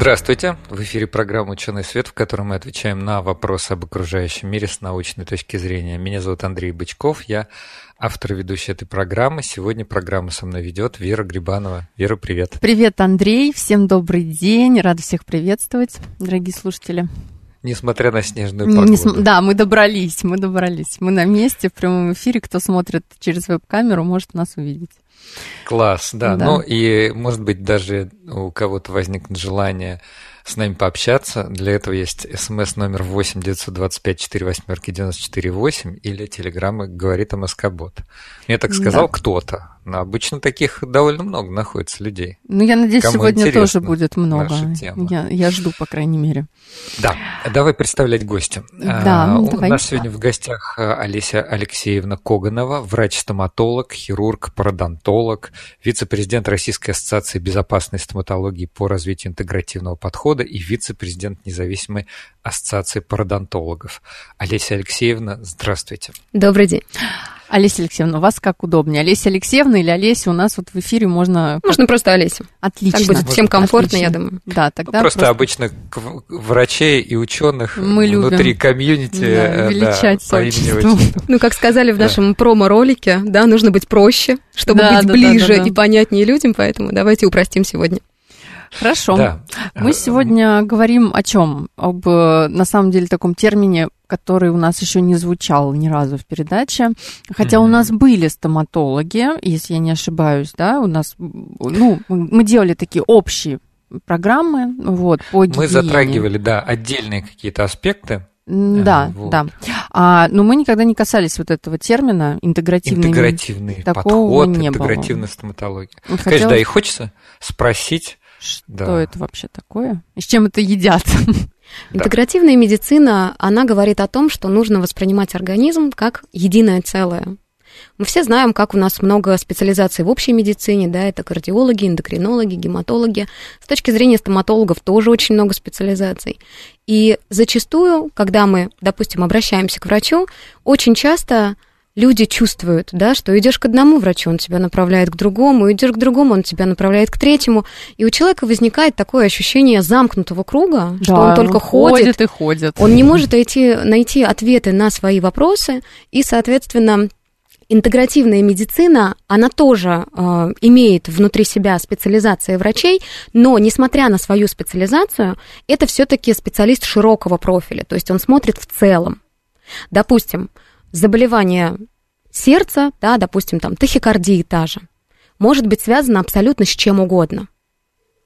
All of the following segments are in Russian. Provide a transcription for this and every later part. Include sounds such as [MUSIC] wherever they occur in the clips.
Здравствуйте! В эфире программа «Ученый свет», в которой мы отвечаем на вопросы об окружающем мире с научной точки зрения. Меня зовут Андрей Бычков, я автор и ведущий этой программы. Сегодня программу со мной ведет Вера Грибанова. Вера, привет! Привет, Андрей! Всем добрый день! Рада всех приветствовать, дорогие слушатели. Несмотря на снежную погоду. Не, да, мы добрались, мы добрались. Мы на месте в прямом эфире. Кто смотрит через веб-камеру, может нас увидеть. Класс, да. да. Ну и, может быть, даже у кого-то возникнет желание с нами пообщаться. Для этого есть смс номер 8 925 4 восьмерки 94 8 или телеграммы говорит МСК-бот. Я так сказал да. кто-то. Но обычно таких довольно много находится людей. Ну, я надеюсь, Кому сегодня тоже будет много. Я, я жду, по крайней мере. Да, давай представлять гостя. Да, а, У нас сегодня в гостях а, Олеся Алексеевна Коганова, врач-стоматолог, хирург, пародонтолог, вице-президент Российской ассоциации безопасной стоматологии по развитию интегративного подхода и вице-президент независимой ассоциации пародонтологов. Олеся Алексеевна, здравствуйте. Добрый день. Олеся Алексеевна, у вас как удобнее? Олеся Алексеевна или Олеся? У нас вот в эфире можно... Можно просто Олеся. Отлично. Так будет всем комфортно, Отлично. я думаю. Да, тогда просто, просто обычно врачей и ученых Мы внутри комьюнити да, э, величать да, по Ну, как сказали в нашем промо-ролике, да, нужно быть проще, чтобы да, быть да, ближе да, да, да. и понятнее людям, поэтому давайте упростим сегодня. Хорошо. Да. Мы сегодня говорим о чем? Об, э, на самом деле, таком термине, который у нас еще не звучал ни разу в передаче. Хотя mm-hmm. у нас были стоматологи, если я не ошибаюсь, да, у нас, ну, мы делали такие общие программы, вот, по гигиене. Мы затрагивали, да, отдельные какие-то аспекты, да, вот. да. А, но мы никогда не касались вот этого термина интегративный. Интегративный подход, не интегративная было. стоматология. Хотел... Конечно, да, и хочется спросить, что да. это вообще такое? И с чем это едят? Интегративная медицина, она говорит о том, что нужно воспринимать организм как единое целое. Мы все знаем, как у нас много специализаций в общей медицине, да, это кардиологи, эндокринологи, гематологи. С точки зрения стоматологов тоже очень много специализаций. И зачастую, когда мы, допустим, обращаемся к врачу, очень часто люди чувствуют, да, что идешь к одному врачу, он тебя направляет к другому, идешь к другому, он тебя направляет к третьему, и у человека возникает такое ощущение замкнутого круга, да, что он только он ходит, ходит и ходит. Он не может найти, найти ответы на свои вопросы, и, соответственно, интегративная медицина, она тоже э, имеет внутри себя специализации врачей, но несмотря на свою специализацию, это все-таки специалист широкого профиля, то есть он смотрит в целом. Допустим, заболевание сердца, да, допустим, там тахикардия та же, может быть связано абсолютно с чем угодно.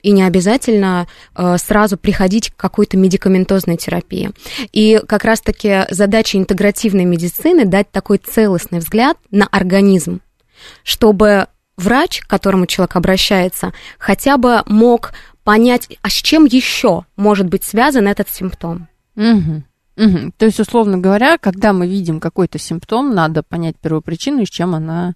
И не обязательно э, сразу приходить к какой-то медикаментозной терапии. И как раз-таки задача интегративной медицины дать такой целостный взгляд на организм, чтобы врач, к которому человек обращается, хотя бы мог понять, а с чем еще может быть связан этот симптом. Угу. Угу. То есть, условно говоря, когда мы видим какой-то симптом, надо понять первопричину и с чем она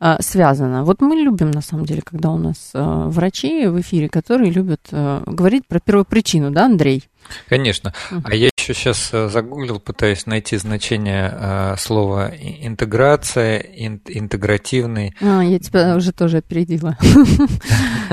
э, связана. Вот мы любим, на самом деле, когда у нас э, врачи в эфире, которые любят э, говорить про первопричину, да, Андрей? Конечно. Угу. А я еще сейчас загуглил, пытаюсь найти значение э, слова интеграция, ин, интегративный. А, я тебя уже тоже опередила. [LAUGHS]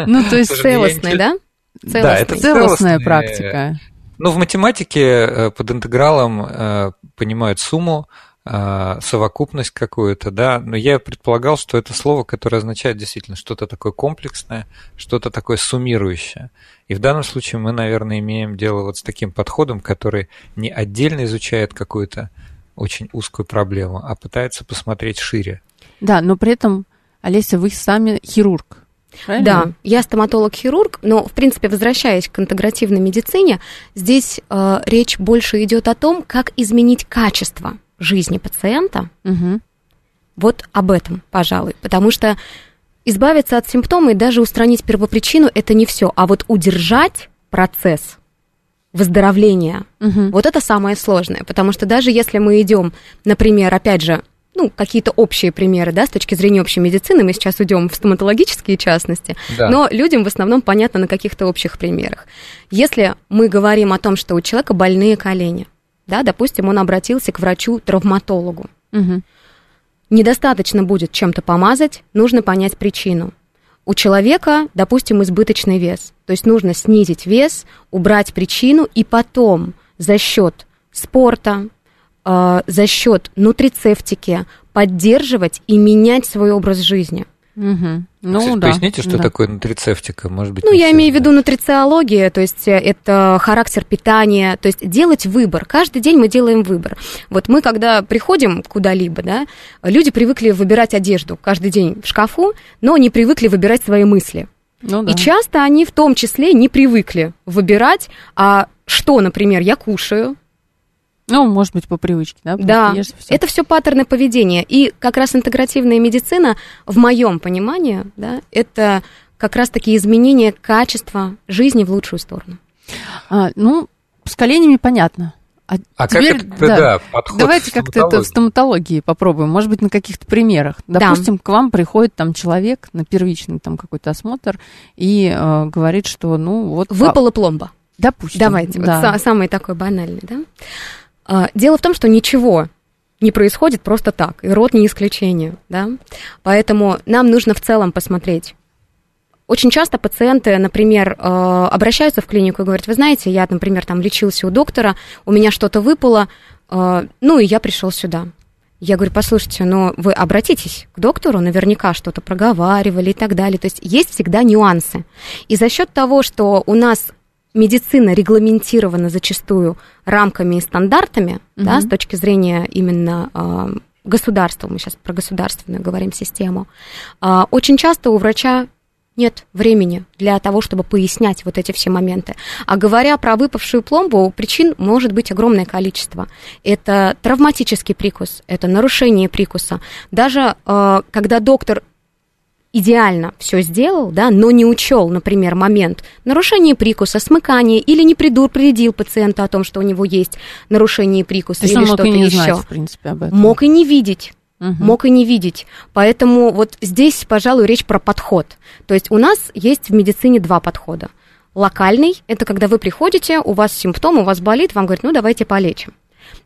Ну, то есть целостный, да? Да, это целостная практика. Ну, в математике э, под интегралом э, понимают сумму, э, совокупность какую-то, да, но я предполагал, что это слово, которое означает действительно что-то такое комплексное, что-то такое суммирующее. И в данном случае мы, наверное, имеем дело вот с таким подходом, который не отдельно изучает какую-то очень узкую проблему, а пытается посмотреть шире. Да, но при этом, Олеся, вы сами хирург. Правильно? Да, я стоматолог-хирург, но, в принципе, возвращаясь к интегративной медицине, здесь э, речь больше идет о том, как изменить качество жизни пациента. Угу. Вот об этом, пожалуй, потому что избавиться от симптома и даже устранить первопричину – это не все, а вот удержать процесс выздоровления. Угу. Вот это самое сложное, потому что даже если мы идем, например, опять же, ну, какие-то общие примеры, да, с точки зрения общей медицины, мы сейчас уйдем в стоматологические частности, да. но людям в основном понятно на каких-то общих примерах. Если мы говорим о том, что у человека больные колени, да, допустим, он обратился к врачу-травматологу, угу. недостаточно будет чем-то помазать, нужно понять причину. У человека, допустим, избыточный вес, то есть нужно снизить вес, убрать причину и потом за счет спорта, э, за счет нутрицептики поддерживать и менять свой образ жизни. Угу. Ну, Кстати, да. Поясните, что да. такое нутрицептика, может быть? Ну, я имею в виду нутрициология, то есть э, это характер питания, то есть делать выбор. Каждый день мы делаем выбор. Вот мы, когда приходим куда-либо, да, люди привыкли выбирать одежду каждый день в шкафу, но не привыкли выбирать свои мысли. Ну, да. И часто они в том числе не привыкли выбирать, а что, например, я кушаю, ну, может быть, по привычке, да? Да, это все паттерны поведения. И как раз интегративная медицина, в моем понимании, да, это как раз-таки изменение качества жизни в лучшую сторону. А, ну, с коленями понятно. А, а теперь, как это, да, да подход Давайте как-то это в стоматологии попробуем, может быть, на каких-то примерах. Допустим, да. к вам приходит там человек на первичный там какой-то осмотр и э, говорит, что, ну, вот... Выпала пломба. Допустим. Давайте, да. вот самый такой банальный, да? А, дело в том, что ничего не происходит просто так, и рот не исключение, да. Поэтому нам нужно в целом посмотреть. Очень часто пациенты, например, а, обращаются в клинику и говорят, вы знаете, я, например, там лечился у доктора, у меня что-то выпало, а, ну и я пришел сюда. Я говорю, послушайте, но вы обратитесь к доктору, наверняка что-то проговаривали и так далее. То есть есть всегда нюансы. И за счет того, что у нас медицина регламентирована зачастую рамками и стандартами, угу. да, с точки зрения именно э, государства, мы сейчас про государственную говорим систему, э, очень часто у врача нет времени для того, чтобы пояснять вот эти все моменты. А говоря про выпавшую пломбу, причин может быть огромное количество. Это травматический прикус, это нарушение прикуса. Даже э, когда доктор идеально все сделал, да, но не учел, например, момент нарушения прикуса, смыкания или не предупредил пациента о том, что у него есть нарушение прикуса То или что-то еще. Знать, в принципе, об этом. Мог и не видеть. Угу. Мог и не видеть. Поэтому вот здесь, пожалуй, речь про подход. То есть у нас есть в медицине два подхода. Локальный – это когда вы приходите, у вас симптом, у вас болит, вам говорят, ну давайте полечим.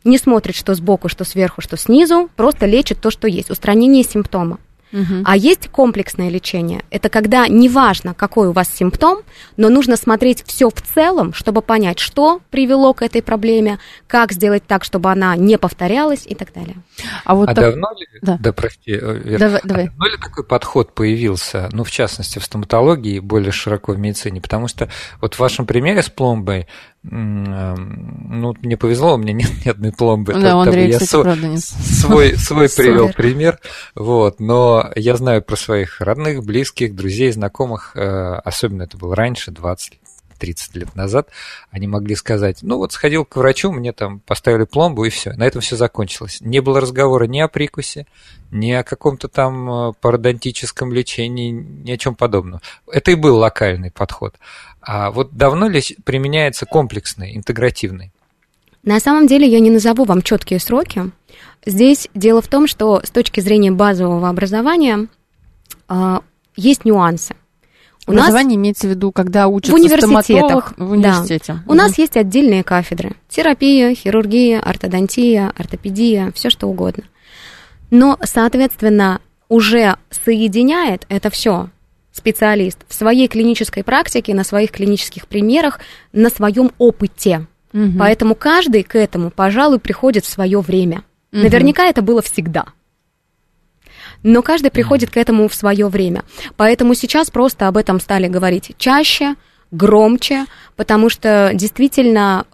Не смотрит, что сбоку, что сверху, что снизу, просто лечит то, что есть. Устранение симптома. Угу. А есть комплексное лечение. Это когда неважно, какой у вас симптом, но нужно смотреть все в целом, чтобы понять, что привело к этой проблеме, как сделать так, чтобы она не повторялась и так далее. А, вот а так... давно ли, да, да прости, э, Вер, давай, а давай. давно ли такой подход появился, ну, в частности, в стоматологии, более широко в медицине? Потому что вот в вашем примере с пломбой ну, мне повезло, у меня нет ни одной пломбы. Да, у Андрея, я кстати, правда нет. Свой, свой [LAUGHS] привел пример, вот, но я знаю про своих родных, близких, друзей, знакомых, э, особенно это было раньше, 20 30 лет назад, они могли сказать, ну вот сходил к врачу, мне там поставили пломбу и все. На этом все закончилось. Не было разговора ни о прикусе, ни о каком-то там э, пародонтическом лечении, ни о чем подобном. Это и был локальный подход. А вот давно ли применяется комплексный, интегративный? На самом деле я не назову вам четкие сроки. Здесь дело в том, что с точки зрения базового образования э, есть нюансы. У Образование нас... имеется в виду, когда учатся в университетах. в университете. Да. У нас есть отдельные кафедры. Терапия, хирургия, ортодонтия, ортопедия, все что угодно. Но, соответственно, уже соединяет это все специалист в своей клинической практике, на своих клинических примерах, на своем опыте. Угу. Поэтому каждый к этому, пожалуй, приходит в свое время. Угу. Наверняка это было всегда. Но каждый приходит к этому в свое время. Поэтому сейчас просто об этом стали говорить чаще, громче, потому что действительно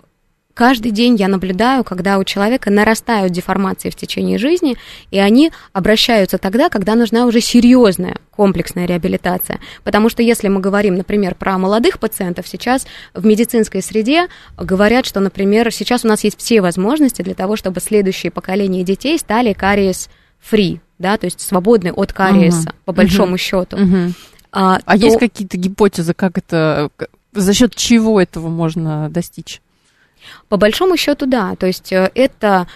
каждый день я наблюдаю, когда у человека нарастают деформации в течение жизни, и они обращаются тогда, когда нужна уже серьезная комплексная реабилитация. Потому что если мы говорим, например, про молодых пациентов, сейчас в медицинской среде говорят, что, например, сейчас у нас есть все возможности для того, чтобы следующие поколения детей стали кариес-фри, да, то есть свободны от кариеса, угу. по большому угу. счету. Угу. А, а то... есть какие-то гипотезы, как это, за счет чего этого можно достичь? По большому счету, да. То есть э, это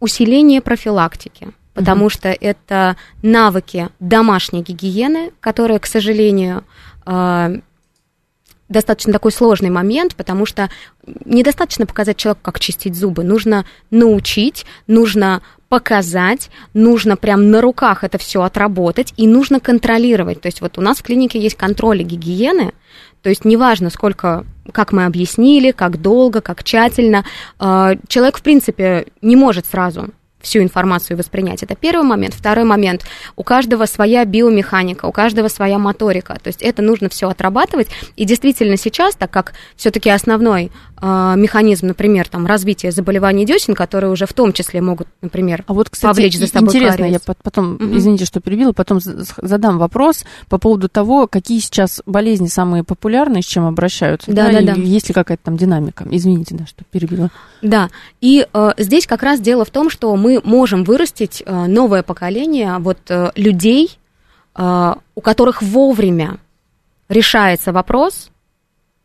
усиление профилактики, потому mm-hmm. что это навыки домашней гигиены, которые, к сожалению, э, достаточно такой сложный момент, потому что недостаточно показать человеку, как чистить зубы. Нужно научить, нужно показать, нужно прям на руках это все отработать и нужно контролировать. То есть вот у нас в клинике есть контроль гигиены, то есть неважно, сколько, как мы объяснили, как долго, как тщательно, э, человек, в принципе, не может сразу всю информацию воспринять. Это первый момент. Второй момент. У каждого своя биомеханика, у каждого своя моторика. То есть это нужно все отрабатывать. И действительно сейчас, так как все-таки основной механизм, например, там, развития заболеваний десен, которые уже в том числе могут, например, а вот, кстати, повлечь за собой интересно, кариес. я потом, угу. извините, что перебила, потом задам вопрос по поводу того, какие сейчас болезни самые популярные, с чем обращаются. Да, да, да. да. Есть ли какая-то там динамика? Извините, да, что перебила. Да, и э, здесь как раз дело в том, что мы можем вырастить э, новое поколение вот э, людей, э, у которых вовремя решается вопрос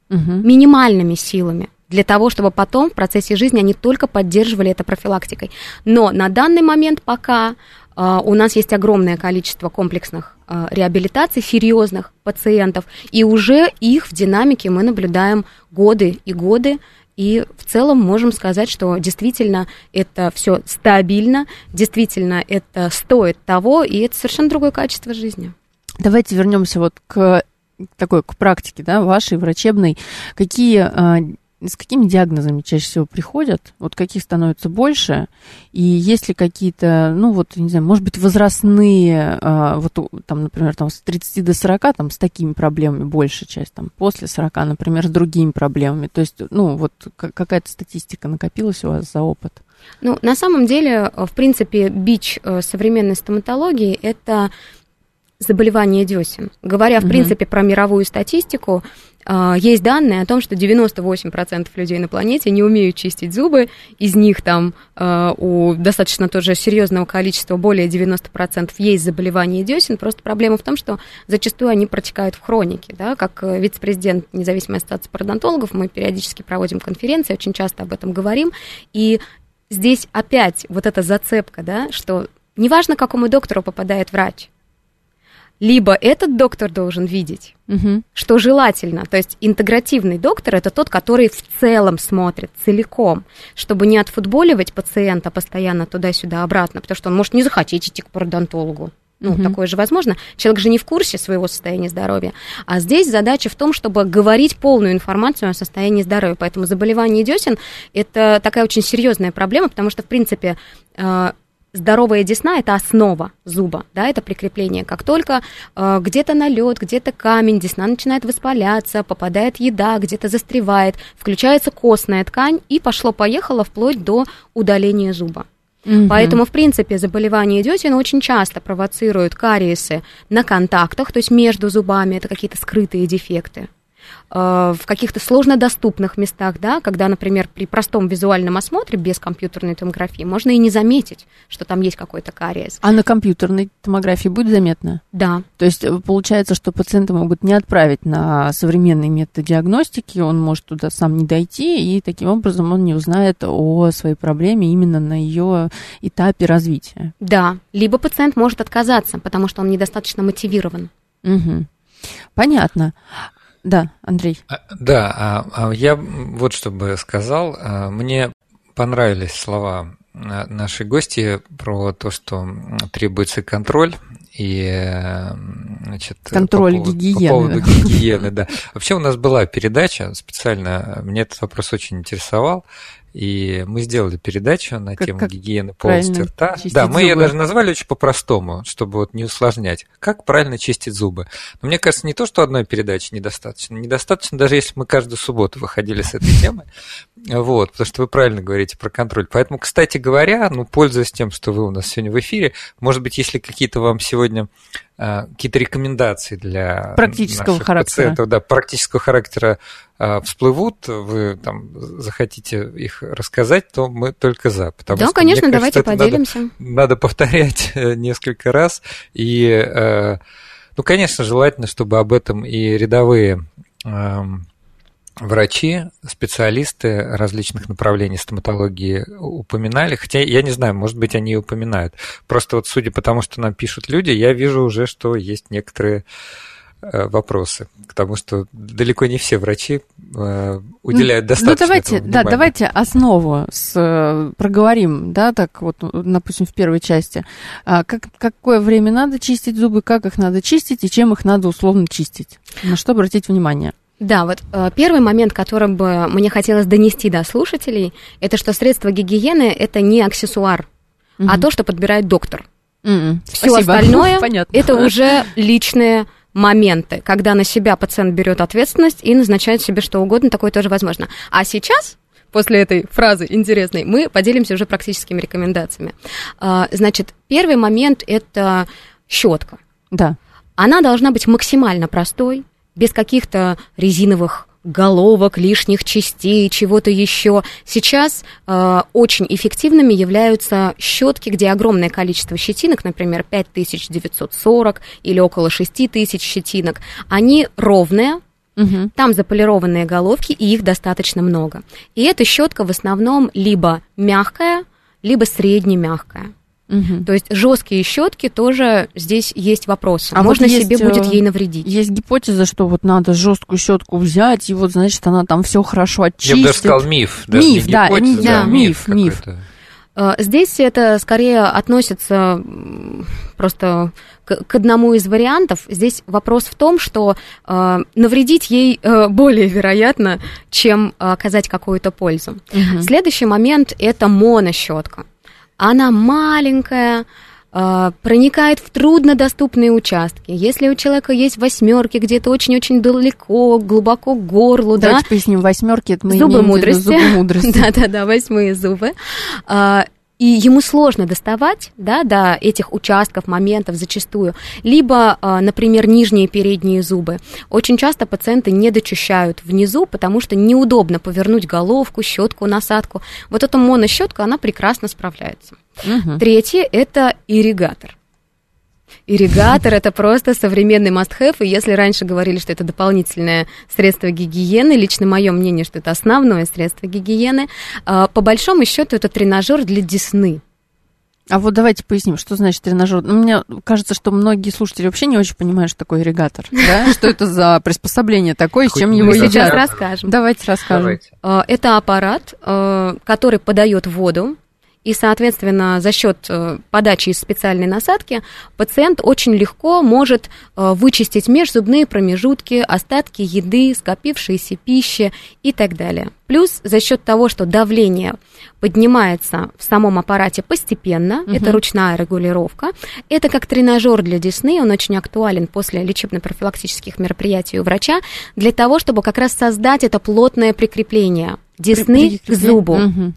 угу. минимальными силами для того, чтобы потом в процессе жизни они только поддерживали это профилактикой. Но на данный момент пока у нас есть огромное количество комплексных реабилитаций серьезных пациентов, и уже их в динамике мы наблюдаем годы и годы. И в целом можем сказать, что действительно это все стабильно, действительно это стоит того, и это совершенно другое качество жизни. Давайте вернемся вот к такой к практике, да, вашей врачебной. Какие а, с какими диагнозами чаще всего приходят, вот каких становится больше, и есть ли какие-то, ну вот, не знаю, может быть, возрастные, а, вот там, например, там с 30 до 40, там с такими проблемами большая часть, там после 40, например, с другими проблемами, то есть, ну вот какая-то статистика накопилась у вас за опыт? Ну, на самом деле, в принципе, бич э, современной стоматологии – это заболевания десен. Говоря, в угу. принципе, про мировую статистику, а, есть данные о том, что 98% людей на планете не умеют чистить зубы, из них там а, у достаточно тоже серьезного количества, более 90% есть заболевания десен, просто проблема в том, что зачастую они протекают в хронике, да, как э, вице-президент независимой ассоциации пародонтологов, мы периодически проводим конференции, очень часто об этом говорим, и здесь опять вот эта зацепка, да, что неважно, к какому доктору попадает врач, либо этот доктор должен видеть, угу. что желательно. То есть интегративный доктор это тот, который в целом смотрит целиком, чтобы не отфутболивать пациента постоянно туда-сюда обратно, потому что он может не захотеть идти к пародонтологу. Ну, угу. такое же возможно. Человек же не в курсе своего состояния здоровья. А здесь задача в том, чтобы говорить полную информацию о состоянии здоровья. Поэтому заболевание десен – это такая очень серьезная проблема, потому что, в принципе, э, здоровая десна это основа зуба, да, это прикрепление. Как только э, где-то налет, где-то камень, десна начинает воспаляться, попадает еда, где-то застревает, включается костная ткань и пошло-поехало вплоть до удаления зуба. Угу. Поэтому, в принципе, заболевания десен очень часто провоцируют кариесы на контактах, то есть между зубами, это какие-то скрытые дефекты. Э, в каких-то сложнодоступных местах, да, когда, например, при простом визуальном осмотре без компьютерной томографии можно и не заметить, что там есть какой-то кариес. А на компьютерной томографии будет заметно? Да. То есть э, получается, что пациента могут не отправить на современные методы диагностики, он может туда сам не дойти, и таким образом он не узнает о своей проблеме именно на ее этапе развития. Да, либо пациент может отказаться, потому что он недостаточно мотивирован. Угу. Понятно. Да, Андрей. А, да, а, а я вот что бы сказал. Мне понравились слова нашей гости про то, что требуется контроль и значит, контроль по поводу, гигиены. По поводу гигиены, да. Вообще у нас была передача специально, мне этот вопрос очень интересовал. И мы сделали передачу на как, тему как гигиены полости рта. Да, мы зубы. ее даже назвали очень по-простому, чтобы вот не усложнять. Как правильно чистить зубы? Но мне кажется, не то, что одной передачи недостаточно. Недостаточно, даже если мы каждую субботу выходили с этой темы. Вот, потому что вы правильно говорите про контроль. Поэтому, кстати говоря, ну, пользуясь тем, что вы у нас сегодня в эфире, может быть, если какие-то вам сегодня какие-то рекомендации для практического характера. пациентов, да, практического характера а, всплывут, вы там захотите их рассказать, то мы только за. Потому да, что, конечно, мне кажется, давайте поделимся. Надо, надо повторять э, несколько раз. И, э, ну, конечно, желательно, чтобы об этом и рядовые врачи, специалисты различных направлений стоматологии упоминали, хотя я не знаю, может быть, они и упоминают. Просто вот судя по тому, что нам пишут люди, я вижу уже, что есть некоторые Э, вопросы, потому что далеко не все врачи э, уделяют ну, достаточно. Ну давайте, да, давайте основу с, э, проговорим, да, так вот, допустим, в первой части. А как, какое время надо чистить зубы, как их надо чистить и чем их надо условно чистить? На что обратить внимание? Да, вот первый момент, который бы мне хотелось донести до слушателей, это что средства гигиены это не аксессуар, угу. а то, что подбирает доктор. Mm-mm. Все Спасибо. остальное [LAUGHS] это уже личные моменты, когда на себя пациент берет ответственность и назначает себе что угодно, такое тоже возможно. А сейчас после этой фразы интересной, мы поделимся уже практическими рекомендациями. А, значит, первый момент – это щетка. Да. Она должна быть максимально простой, без каких-то резиновых головок, лишних частей, чего-то еще. Сейчас э, очень эффективными являются щетки, где огромное количество щетинок, например, 5940 или около 6000 щетинок. Они ровные, Угу. Там заполированные головки, и их достаточно много. И эта щетка в основном либо мягкая, либо средне-мягкая. Угу. То есть жесткие щетки тоже здесь есть вопросы. А Можно вот есть, себе будет э, ей навредить. Есть гипотеза, что вот надо жесткую щетку взять, и вот, значит, она там все хорошо очистит. Я бы даже сказал миф. Даже миф, да, гипотеза, да, миф, миф. Э, здесь это скорее относится просто к, к одному из вариантов. Здесь вопрос в том, что э, навредить ей э, более вероятно, чем оказать какую-то пользу. Угу. Следующий момент это монощетка она маленькая, а, проникает в труднодоступные участки. Если у человека есть восьмерки где-то очень-очень далеко, глубоко к горлу, Давайте да? поясним, восьмерки это мы зубы мудрости. зубы мудрости. [LAUGHS] Да-да-да, восьмые зубы. И ему сложно доставать да, до этих участков, моментов зачастую. Либо, а, например, нижние передние зубы. Очень часто пациенты не дочищают внизу, потому что неудобно повернуть головку, щетку, насадку. Вот эта монощетка, она прекрасно справляется. Угу. Третье – это ирригатор. Ирригатор – это просто современный must-have, и если раньше говорили, что это дополнительное средство гигиены, лично мое мнение, что это основное средство гигиены, а, по большому счету это тренажер для десны. А вот давайте поясним, что значит тренажер. Ну, мне кажется, что многие слушатели вообще не очень понимают, что такое ирригатор. [LAUGHS] Да? Что это за приспособление такое, с чем его едят. Сейчас расскажем. Давайте расскажем. А, это аппарат, а, который подает воду и, соответственно, за счет э, подачи из специальной насадки пациент очень легко может э, вычистить межзубные промежутки, остатки еды, скопившиеся пищи и так далее. Плюс за счет того, что давление поднимается в самом аппарате постепенно, угу. это ручная регулировка, это как тренажер для десны, он очень актуален после лечебно-профилактических мероприятий у врача, для того, чтобы как раз создать это плотное прикрепление десны к зубу. Угу.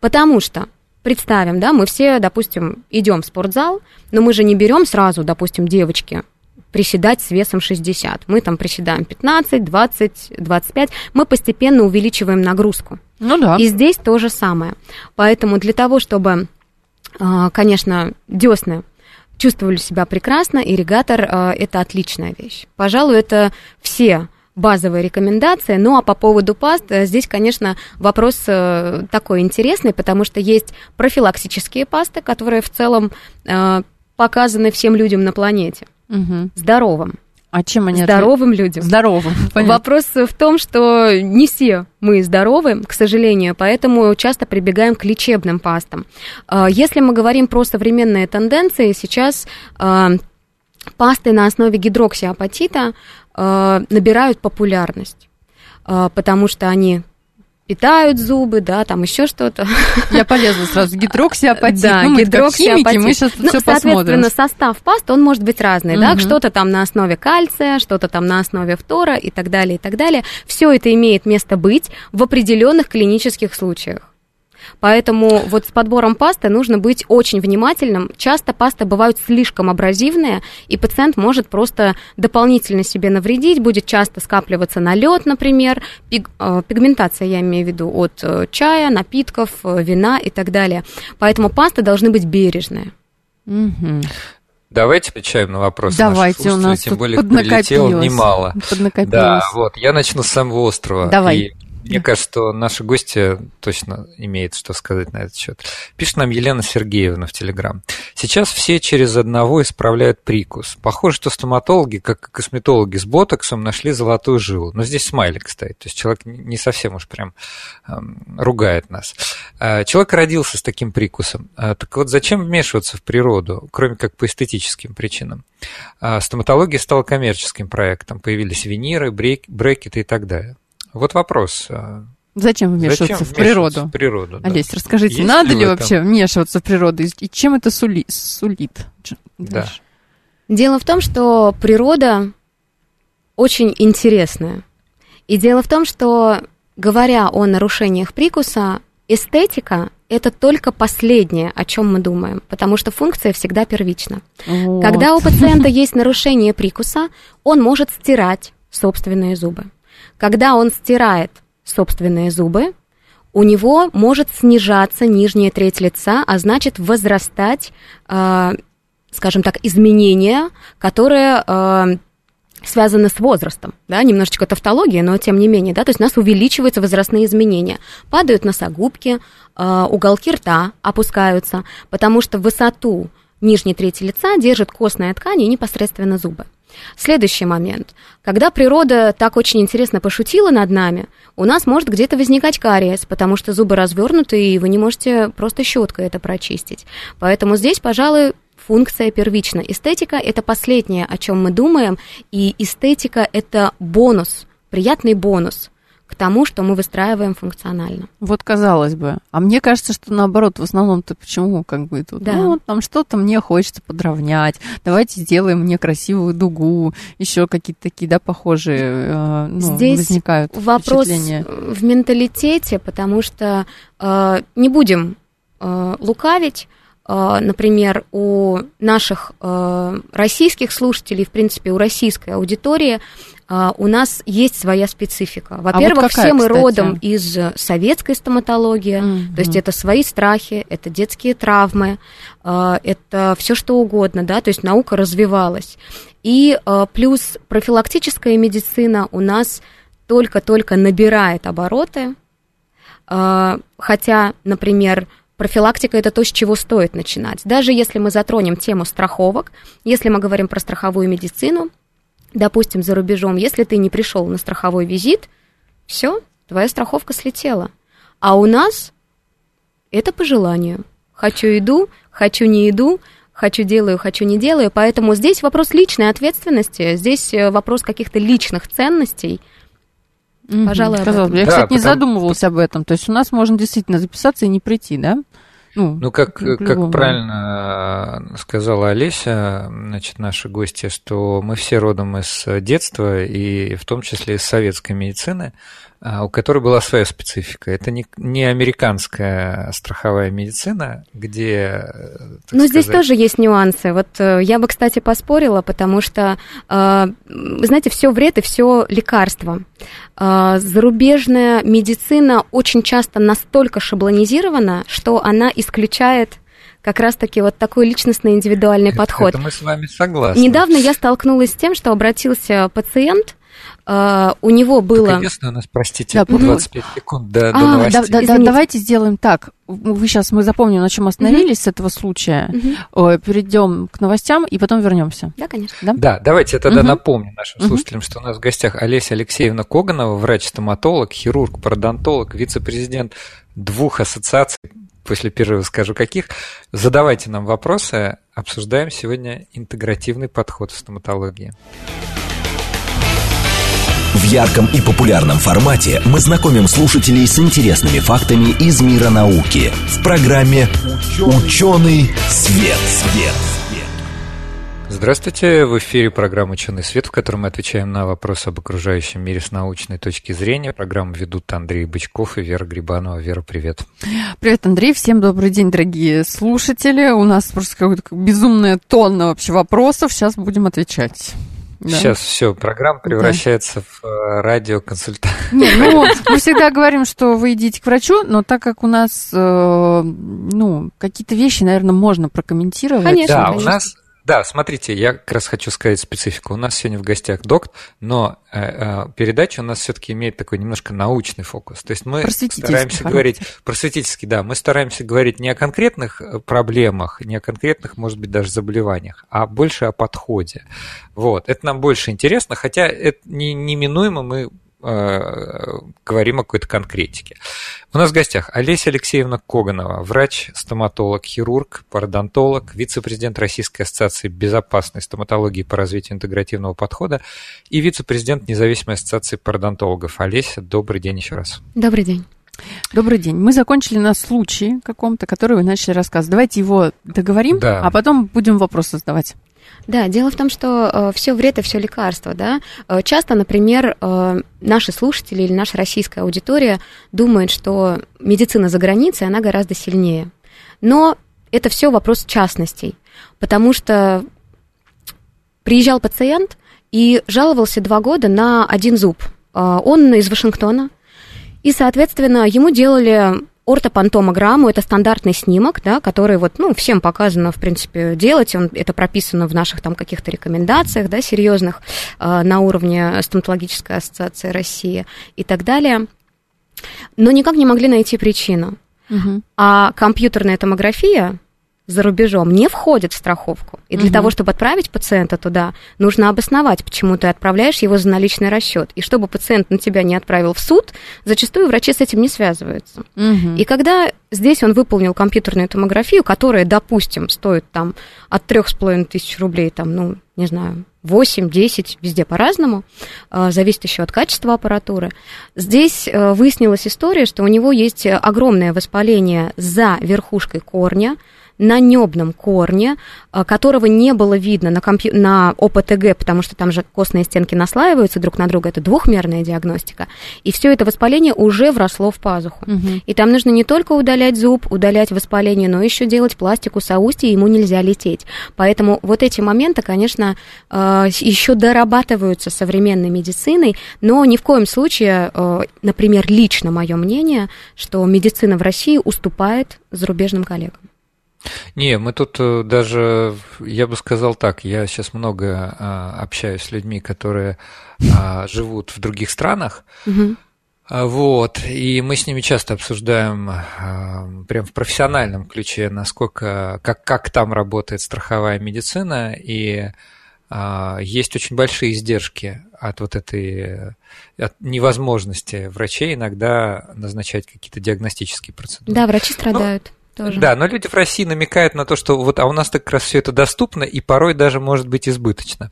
Потому что представим, да, мы все, допустим, идем в спортзал, но мы же не берем сразу, допустим, девочки, приседать с весом 60. Мы там приседаем 15, 20, 25. Мы постепенно увеличиваем нагрузку. Ну да. И здесь то же самое. Поэтому для того, чтобы, а, конечно, десны чувствовали себя прекрасно, ирригатор а, – это отличная вещь. Пожалуй, это все базовые рекомендации. Ну а по поводу паст, э, здесь, конечно, вопрос э, такой интересный, потому что есть профилактические пасты, которые в целом э, показаны всем людям на планете. Угу. Здоровым. А чем они Здоровым ответ... людям. Здоровым. [LAUGHS] Понятно. Вопрос в том, что не все мы здоровы, к сожалению, поэтому часто прибегаем к лечебным пастам. Если мы говорим про современные тенденции, сейчас пасты на основе гидроксиапатита набирают популярность, э, потому что они питают зубы, да, там еще что-то. Я полезла сразу. Гидроксиапатит. Да, ну, мы гидроксиапатит. Химики, мы сейчас ну, все соответственно, посмотрим. состав паст, он может быть разный, угу. да, что-то там на основе кальция, что-то там на основе фтора и так далее, и так далее. Все это имеет место быть в определенных клинических случаях. Поэтому вот с подбором пасты нужно быть очень внимательным. Часто пасты бывают слишком абразивные, и пациент может просто дополнительно себе навредить, будет часто скапливаться налет, например, пиг, э, пигментация, я имею в виду, от э, чая, напитков, э, вина и так далее. Поэтому пасты должны быть бережные. Угу. Давайте отвечаем на вопросы Давайте, у нас тем более прилетело немало. Да, вот, я начну с самого острова. Давай. И мне кажется, что наши гости точно имеют что сказать на этот счет. Пишет нам Елена Сергеевна в Телеграм. Сейчас все через одного исправляют прикус. Похоже, что стоматологи, как и косметологи с ботоксом, нашли золотую жилу. Но здесь смайлик стоит. То есть человек не совсем уж прям эм, ругает нас. Э, человек родился с таким прикусом. Э, так вот, зачем вмешиваться в природу, кроме как по эстетическим причинам? Э, стоматология стала коммерческим проектом. Появились виниры, брекеты и так далее. Вот вопрос. А, Зачем вмешиваться Зачем в природу? В природу да. Олесь, расскажите, Есть надо ли, ли вообще вмешиваться в природу и чем это сули, сулит? Да. Дело в том, что природа очень интересная. И дело в том, что, говоря о нарушениях прикуса, эстетика – это только последнее, о чем мы думаем, потому что функция всегда первична. Вот. Когда у пациента [LAUGHS] есть нарушение прикуса, он может стирать собственные зубы. Когда он стирает собственные зубы, у него может снижаться нижняя треть лица, а значит возрастать, э, скажем так, изменения, которые э, связаны с возрастом, да, немножечко тавтология, но тем не менее, да, то есть у нас увеличиваются возрастные изменения, падают носогубки, э, уголки рта опускаются, потому что высоту нижней трети лица держит костная ткань и непосредственно зубы. Следующий момент. Когда природа так очень интересно пошутила над нами, у нас может где-то возникать кариес, потому что зубы развернуты, и вы не можете просто щеткой это прочистить. Поэтому здесь, пожалуй, функция первична. Эстетика – это последнее, о чем мы думаем, и эстетика – это бонус, приятный бонус – к тому, что мы выстраиваем функционально. Вот казалось бы. А мне кажется, что наоборот, в основном-то почему как бы тут, да. ну, вот там что-то мне хочется подровнять, давайте сделаем мне красивую дугу, еще какие-то такие, да, похожие э, ну, Здесь возникают вопрос в менталитете, потому что э, не будем э, лукавить, э, например, у наших э, российских слушателей, в принципе, у российской аудитории а, у нас есть своя специфика. Во-первых, а вот все мы кстати? родом из советской стоматологии, mm-hmm. то есть это свои страхи, это детские травмы, а, это все что угодно, да, то есть наука развивалась. И а, плюс профилактическая медицина у нас только-только набирает обороты, хотя, например, Профилактика – это то, с чего стоит начинать. Даже если мы затронем тему страховок, если мы говорим про страховую медицину, допустим, за рубежом, если ты не пришел на страховой визит, все, твоя страховка слетела. А у нас это по желанию. Хочу иду, хочу не иду, хочу делаю, хочу не делаю. Поэтому здесь вопрос личной ответственности, здесь э, вопрос каких-то личных ценностей. Пожалуй, Казалось, Я, да, кстати, потому... не задумывалась об этом. То есть у нас можно действительно записаться и не прийти, да? Ну, ну как, как правильно э, сказала Олеся, значит, наши гости, что мы все родом из детства, и в том числе из советской медицины. А, у которой была своя специфика. Это не, не американская страховая медицина, где... Ну, сказать... здесь тоже есть нюансы. Вот э, я бы, кстати, поспорила, потому что, э, знаете, все вред и все лекарство. Э, зарубежная медицина очень часто настолько шаблонизирована, что она исключает как раз-таки вот такой личностный индивидуальный подход. Это мы с вами согласны. Недавно я столкнулась с тем, что обратился пациент, Uh, у него было... Так у нас, простите, да, 25 ну... секунд до, до а, новостей. Да, да, да, давайте сделаем так. Вы сейчас, мы запомним, на чем остановились uh-huh. с этого случая. Uh-huh. Перейдем к новостям и потом вернемся. Да, конечно. Да, да давайте я тогда uh-huh. напомню нашим слушателям, uh-huh. что у нас в гостях Олеся Алексеевна Коганова, врач-стоматолог, хирург, пародонтолог, вице-президент двух ассоциаций после перерыва скажу каких. Задавайте нам вопросы. Обсуждаем сегодня интегративный подход в стоматологии. В ярком и популярном формате мы знакомим слушателей с интересными фактами из мира науки в программе «Ученый свет». свет. Здравствуйте, в эфире программа «Ученый свет», в которой мы отвечаем на вопросы об окружающем мире с научной точки зрения. Программу ведут Андрей Бычков и Вера Грибанова. Вера, привет. Привет, Андрей, всем добрый день, дорогие слушатели. У нас просто какая-то безумная тонна вообще вопросов, сейчас будем отвечать. Да. Сейчас все, программа превращается да. в э, радиоконсультацию. [LAUGHS] Ну, [LAUGHS] мы всегда говорим, что вы идите к врачу, но так как у нас, э, ну, какие-то вещи, наверное, можно прокомментировать. Конечно, да, конечно. у нас Да, смотрите, я как раз хочу сказать специфику. У нас сегодня в гостях докт, но э, э, передача у нас все-таки имеет такой немножко научный фокус. То есть мы стараемся говорить просветительский, да, мы стараемся говорить не о конкретных э, проблемах, не о конкретных, может быть, даже заболеваниях, а больше о подходе. Вот, это нам больше интересно, хотя это не, неминуемо мы говорим о какой-то конкретике. У нас в гостях Олеся Алексеевна Коганова, врач, стоматолог, хирург, пародонтолог, вице-президент Российской ассоциации безопасной стоматологии по развитию интегративного подхода и вице-президент независимой ассоциации пародонтологов. Олеся, добрый день еще раз. Добрый день. Добрый день. Мы закончили на случае каком-то, который вы начали рассказывать. Давайте его договорим, да. а потом будем вопросы задавать. Да, дело в том, что э, все вред и все лекарство, да. Э, часто, например, э, наши слушатели или наша российская аудитория думают, что медицина за границей, она гораздо сильнее. Но это все вопрос частностей, потому что приезжал пациент и жаловался два года на один зуб. Э, он из Вашингтона, и, соответственно, ему делали ортопантомограмму, это стандартный снимок, да, который вот, ну, всем показано, в принципе, делать, он, это прописано в наших там каких-то рекомендациях, да, серьезных э, на уровне стоматологической ассоциации России и так далее, но никак не могли найти причину. Угу. А компьютерная томография за рубежом не входит в страховку. И для угу. того, чтобы отправить пациента туда, нужно обосновать, почему ты отправляешь его за наличный расчет. И чтобы пациент на тебя не отправил в суд, зачастую врачи с этим не связываются. Угу. И когда здесь он выполнил компьютерную томографию, которая, допустим, стоит там от трех с половиной тысяч рублей, там, ну, не знаю, 8-10, везде по-разному, а, зависит еще от качества аппаратуры. Здесь э, выяснилась история, что у него есть огромное воспаление за верхушкой корня, на небном корне, а, которого не было видно на, компью... на ОПТГ, потому что там же костные стенки наслаиваются друг на друга, это двухмерная диагностика, и все это воспаление уже вросло в пазуху. Угу. И там нужно не только удалять зуб, удалять воспаление, но еще делать пластику соустья, ему нельзя лететь. Поэтому вот эти моменты, конечно, а, еще дорабатываются современной медициной, но ни в коем случае, а, например, лично мое мнение, что медицина в России уступает зарубежным коллегам. Не, мы тут э, даже, я бы сказал так, я сейчас много а, общаюсь с людьми, которые а, живут в других странах, вот, и мы с ними часто обсуждаем а, прям в профессиональном ключе, насколько, как, как там работает страховая медицина, и есть очень большие издержки от вот этой от невозможности врачей иногда назначать какие-то диагностические процедуры. Да, врачи страдают. Тоже. Да, но люди в России намекают на то, что вот, а у нас так как раз все это доступно и порой даже может быть избыточно.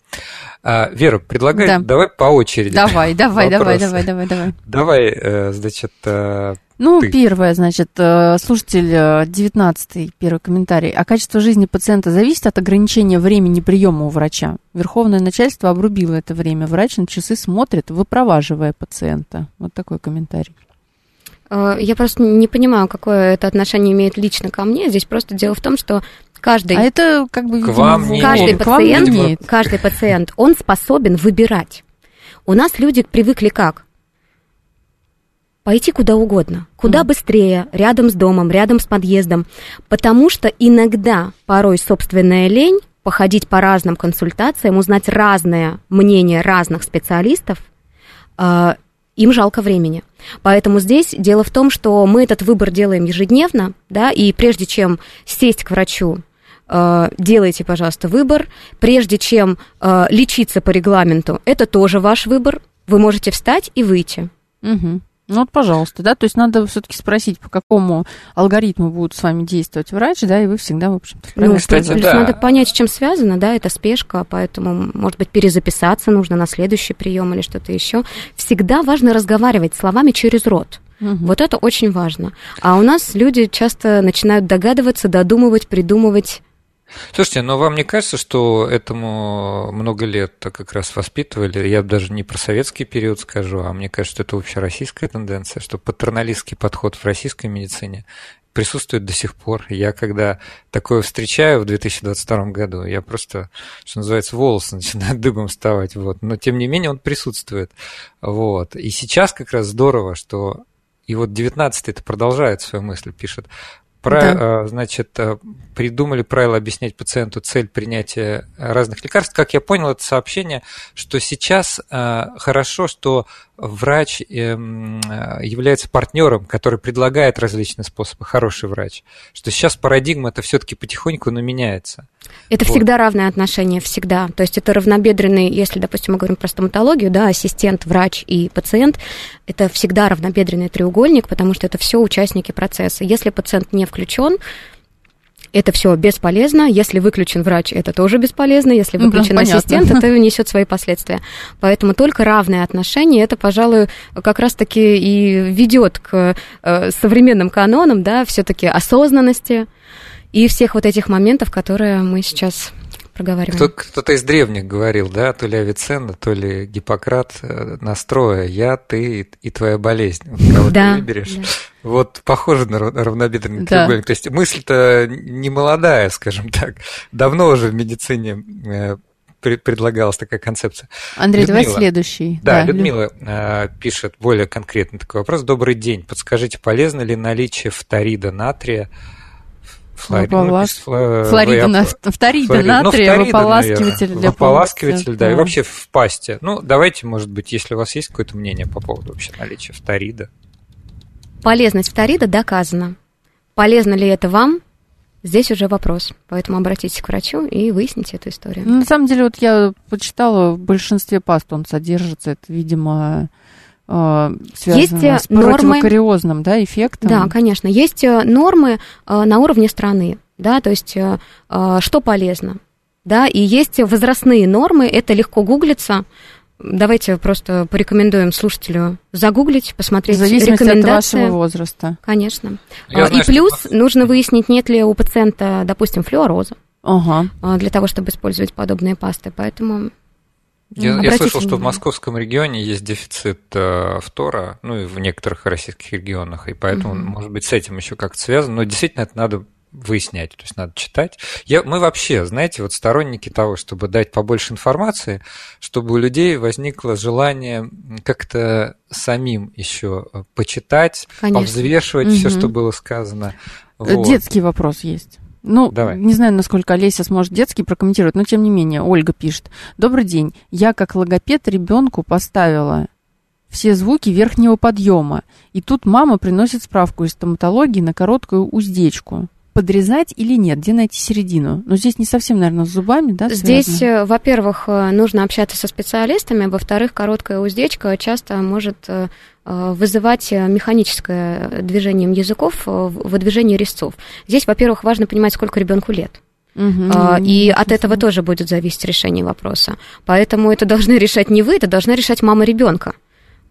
А, Вера, предлагаю, да. давай по очереди. Давай, [LAUGHS] давай, давай, давай, давай, давай. Давай, э, значит. Э, ну, ты. первое, значит, э, слушатель 19 первый комментарий. А качество жизни пациента зависит от ограничения времени приема у врача. Верховное начальство обрубило это время. Врач на часы смотрит, выпроваживая пациента. Вот такой комментарий. Э, я просто не понимаю, какое это отношение имеет лично ко мне. Здесь просто дело в том, что каждый, а это как бы, к вам каждый, пациент, не каждый пациент, он способен выбирать. У нас люди привыкли как? Пойти куда угодно, куда mm. быстрее, рядом с домом, рядом с подъездом, потому что иногда порой собственная лень походить по разным консультациям, узнать разное мнение разных специалистов, э, им жалко времени. Поэтому здесь дело в том, что мы этот выбор делаем ежедневно, да, и прежде чем сесть к врачу, э, делайте, пожалуйста, выбор. Прежде чем э, лечиться по регламенту, это тоже ваш выбор. Вы можете встать и выйти. Угу. Ну вот, пожалуйста, да, то есть надо все-таки спросить, по какому алгоритму будет с вами действовать врач, да, и вы всегда, в общем-то, Ну, кстати, плюс да. надо понять, с чем связано, да, это спешка, поэтому, может быть, перезаписаться нужно на следующий прием или что-то еще. Всегда важно разговаривать словами через рот. Угу. Вот это очень важно. А у нас люди часто начинают догадываться, додумывать, придумывать Слушайте, но вам не кажется, что этому много лет как раз воспитывали? Я даже не про советский период скажу, а мне кажется, что это вообще российская тенденция, что патерналистский подход в российской медицине присутствует до сих пор. Я когда такое встречаю в 2022 году, я просто, что называется, волосы [LAUGHS] начинают дыбом вставать. Вот. Но тем не менее он присутствует. Вот. И сейчас как раз здорово, что и вот 19 это продолжает свою мысль, пишет Про, да. Значит, придумали правила объяснять пациенту цель принятия разных лекарств. Как я понял, это сообщение, что сейчас хорошо, что врач эм, является партнером, который предлагает различные способы, хороший врач. Что сейчас парадигма это все-таки потихоньку, но меняется. Это вот. всегда равное отношение, всегда. То есть это равнобедренный, если, допустим, мы говорим про стоматологию, да, ассистент, врач и пациент, это всегда равнобедренный треугольник, потому что это все участники процесса. Если пациент не включен, это все бесполезно. Если выключен врач, это тоже бесполезно. Если ну выключен ну, ассистент, это [LAUGHS] несет свои последствия. Поэтому только равные отношения, это, пожалуй, как раз-таки и ведет к э, современным канонам, да, все-таки осознанности и всех вот этих моментов, которые мы сейчас проговариваем. Кто, то из древних говорил, да, то ли Авиценна, то ли Гиппократ, э, настроя «я, ты и твоя болезнь». Кого да, ты выберешь. Да. Вот похоже на равнобедренный да. треугольник. То есть мысль-то не молодая, скажем так. Давно уже в медицине э, предлагалась такая концепция. Андрей, Людмила, давай следующий. Да, да Людмила Лю... пишет более конкретный такой вопрос. Добрый день. Подскажите, полезно ли наличие фторида натрия Флорида, Ополас... фло... Флорида, на... фторида Флорида. натрия, ну, для Ополаскиватель, да, да, и вообще в пасте. Ну, давайте, может быть, если у вас есть какое-то мнение по поводу вообще наличия фторида. Полезность фторида доказана. Полезно ли это вам? Здесь уже вопрос. Поэтому обратитесь к врачу и выясните эту историю. Ну, на самом деле, вот я почитала, в большинстве паст он содержится. Это, видимо, э, связано есть э, с противокариозным да, эффектом. Да, конечно. Есть э, нормы на уровне страны. Да, то есть что полезно. Да, и есть возрастные нормы, это легко гуглится. Давайте просто порекомендуем слушателю загуглить, посмотреть В рекомендации. от вашего возраста. Конечно. Я и плюс что... нужно выяснить, нет ли у пациента, допустим, флюороза. Ага. Для того, чтобы использовать подобные пасты. Поэтому я, я слышал, что в московском регионе есть дефицит э, фтора, ну и в некоторых российских регионах, и поэтому, угу. может быть, с этим еще как-то связано. Но действительно это надо выяснять, то есть надо читать. Я, мы вообще, знаете, вот сторонники того, чтобы дать побольше информации, чтобы у людей возникло желание как-то самим еще э, почитать, Конечно. повзвешивать угу. все, что было сказано. Э, вот. Детский вопрос есть. Ну, Давай. не знаю, насколько Олеся сможет детский прокомментировать, но тем не менее, Ольга пишет. Добрый день. Я как логопед ребенку поставила все звуки верхнего подъема. И тут мама приносит справку из стоматологии на короткую уздечку подрезать или нет? Где найти середину? Но здесь не совсем, наверное, с зубами, да? Здесь, связано? Э, во-первых, э, нужно общаться со специалистами, во-вторых, короткая уздечка часто может э, вызывать механическое движением языков, выдвижение резцов. Здесь, во-первых, важно понимать, сколько ребенку лет. Угу, и от этого тоже будет зависеть решение вопроса. Поэтому это должны решать не вы, это должна решать мама ребенка.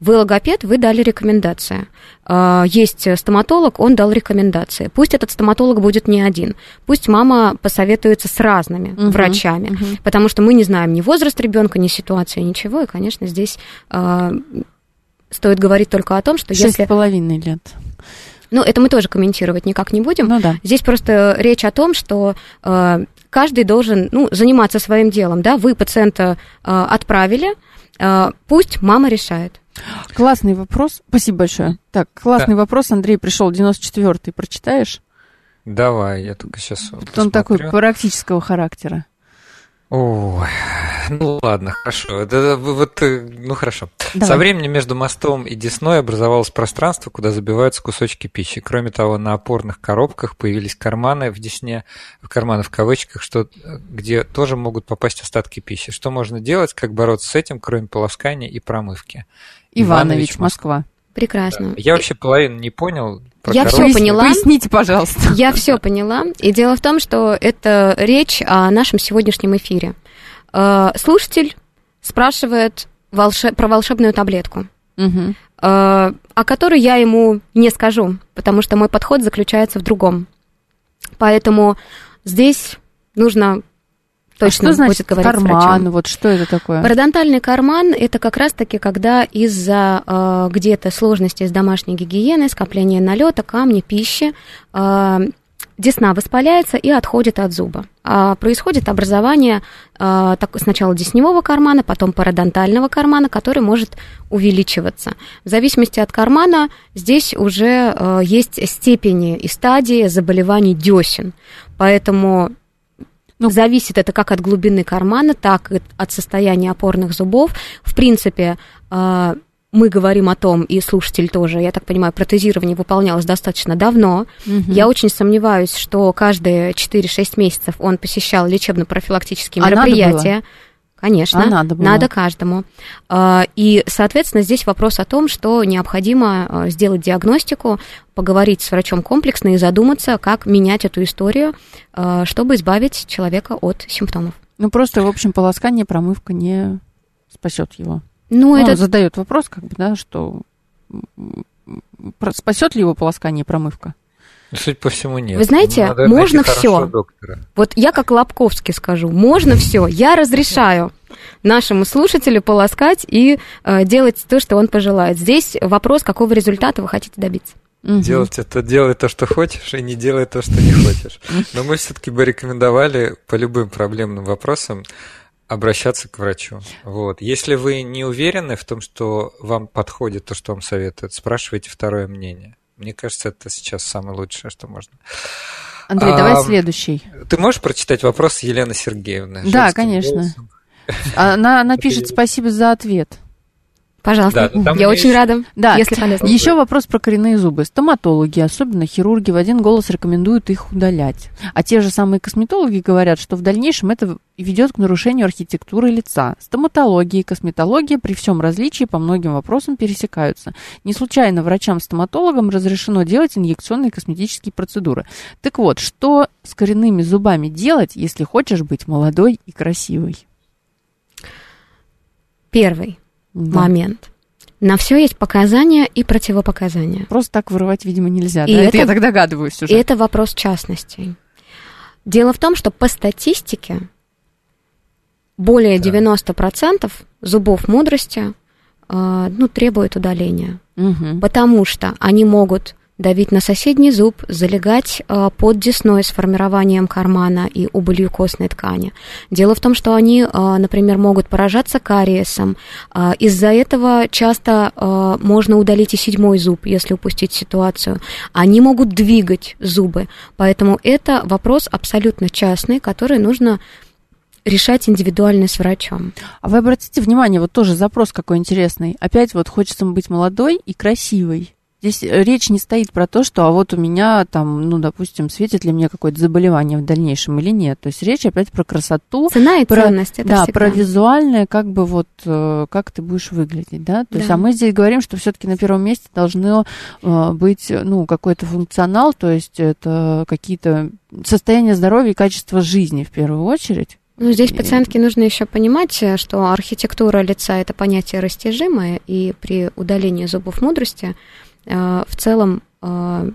Вы логопед, вы дали рекомендации. А, есть стоматолог, он дал рекомендации. Пусть этот стоматолог будет не один. Пусть мама посоветуется с разными угу, врачами, угу. потому что мы не знаем ни возраст ребенка, ни ситуацию, ничего. И, конечно, здесь э, стоит говорить только о том, что Шесть если... половиной лет. Ну, это мы тоже комментировать никак не будем. Ну, да. Здесь просто речь о том, что э, каждый должен ну, заниматься своим делом. Да? Вы пациента э, отправили, э, пусть мама решает. Классный вопрос. Спасибо большое. Так, классный да. вопрос. Андрей пришел 94-й. Прочитаешь? Давай, я только сейчас. Вот Он такой практического характера. Ой, ну ладно, хорошо. Это, вот, э, ну хорошо. Давай. Со временем между мостом и Десной образовалось пространство, куда забиваются кусочки пищи. Кроме того, на опорных коробках появились карманы в Десне, карманы в кавычках, что, где тоже могут попасть остатки пищи. Что можно делать, как бороться с этим, кроме полоскания и промывки? Иванович, Москва. Прекрасно. Я вообще половину не понял. я все поняла. Поясните, пожалуйста. Я все поняла. И дело в том, что это речь о нашем сегодняшнем эфире. Э, слушатель спрашивает волшеб... про волшебную таблетку, угу. о которой я ему не скажу, потому что мой подход заключается в другом. Поэтому здесь нужно а точно а что значит будет говорить карман? Вот что это такое? Пародонтальный карман – это как раз-таки, когда из-за э, где-то сложностей с домашней гигиеной, скопления налета, камня, пищи, э, десна воспаляется и отходит от зуба. А происходит образование а, сначала десневого кармана, потом пародонтального кармана, который может увеличиваться. В зависимости от кармана здесь уже а, есть степени и стадии заболеваний десен. Поэтому ну, зависит это как от глубины кармана, так и от состояния опорных зубов. В принципе, мы говорим о том, и слушатель тоже, я так понимаю, протезирование выполнялось достаточно давно. Угу. Я очень сомневаюсь, что каждые 4-6 месяцев он посещал лечебно-профилактические а мероприятия. Надо Конечно, а надо, было. надо каждому. А, и, соответственно, здесь вопрос о том, что необходимо а, сделать диагностику, поговорить с врачом комплексно и задуматься, как менять эту историю, чтобы избавить человека от симптомов. Ну, просто, в общем, полоскание, промывка не спасет его. Ну, ну это... задает вопрос, как бы, да, что спасет ли его полоскание промывка? Ну, судя по всему, нет. Вы знаете, Надо можно все. Вот я как Лобковский скажу, можно все, я разрешаю нашему слушателю полоскать и э, делать то, что он пожелает. Здесь вопрос, какого результата вы хотите добиться. Угу. Делать это, делай то, что хочешь, и не делай то, что не хочешь. Но мы все-таки бы рекомендовали по любым проблемным вопросам обращаться к врачу. Вот. Если вы не уверены в том, что вам подходит то, что вам советуют, спрашивайте второе мнение. Мне кажется, это сейчас самое лучшее, что можно. Андрей, а, давай следующий. Ты можешь прочитать вопрос Елены Сергеевны? Да, конечно. Голосом? Она, [LAUGHS] она пишет спасибо за ответ. Пожалуйста, да, я очень рада, да. если полезно. Еще вопрос про коренные зубы. Стоматологи, особенно хирурги, в один голос рекомендуют их удалять. А те же самые косметологи говорят, что в дальнейшем это ведет к нарушению архитектуры лица. Стоматология и косметология при всем различии по многим вопросам пересекаются. Не случайно врачам-стоматологам разрешено делать инъекционные косметические процедуры. Так вот, что с коренными зубами делать, если хочешь быть молодой и красивой? Первый да. момент. На все есть показания и противопоказания. Просто так вырывать, видимо, нельзя. И да? это, это я так догадываюсь уже. И это вопрос частности. Дело в том, что по статистике более да. 90% зубов мудрости э, ну, требуют удаления. Угу. Потому что они могут давить на соседний зуб, залегать э, под десной с формированием кармана и убылью костной ткани. Дело в том, что они, э, например, могут поражаться кариесом. Э, из-за этого часто можно удалить и седьмой зуб, если упустить ситуацию. Они могут двигать зубы. Поэтому это вопрос абсолютно частный, который нужно решать индивидуально с врачом. А вы обратите внимание, вот тоже запрос какой интересный. Опять вот хочется быть молодой и красивой. Здесь э, речь не стоит про то, что а вот у меня там, ну, допустим, светит ли мне какое-то заболевание в дальнейшем или нет. То есть речь опять про красоту. Цена и про, ценность, это Да, всегда. про визуальное, как бы вот, э, как ты будешь выглядеть, да. То да. есть, а мы здесь говорим, что все таки на первом месте должно э, быть, ну, какой-то функционал, то есть это какие-то состояния здоровья и качество жизни в первую очередь. Ну, здесь пациентке нужно еще понимать, что архитектура лица это понятие растяжимое, и при удалении зубов мудрости в целом э,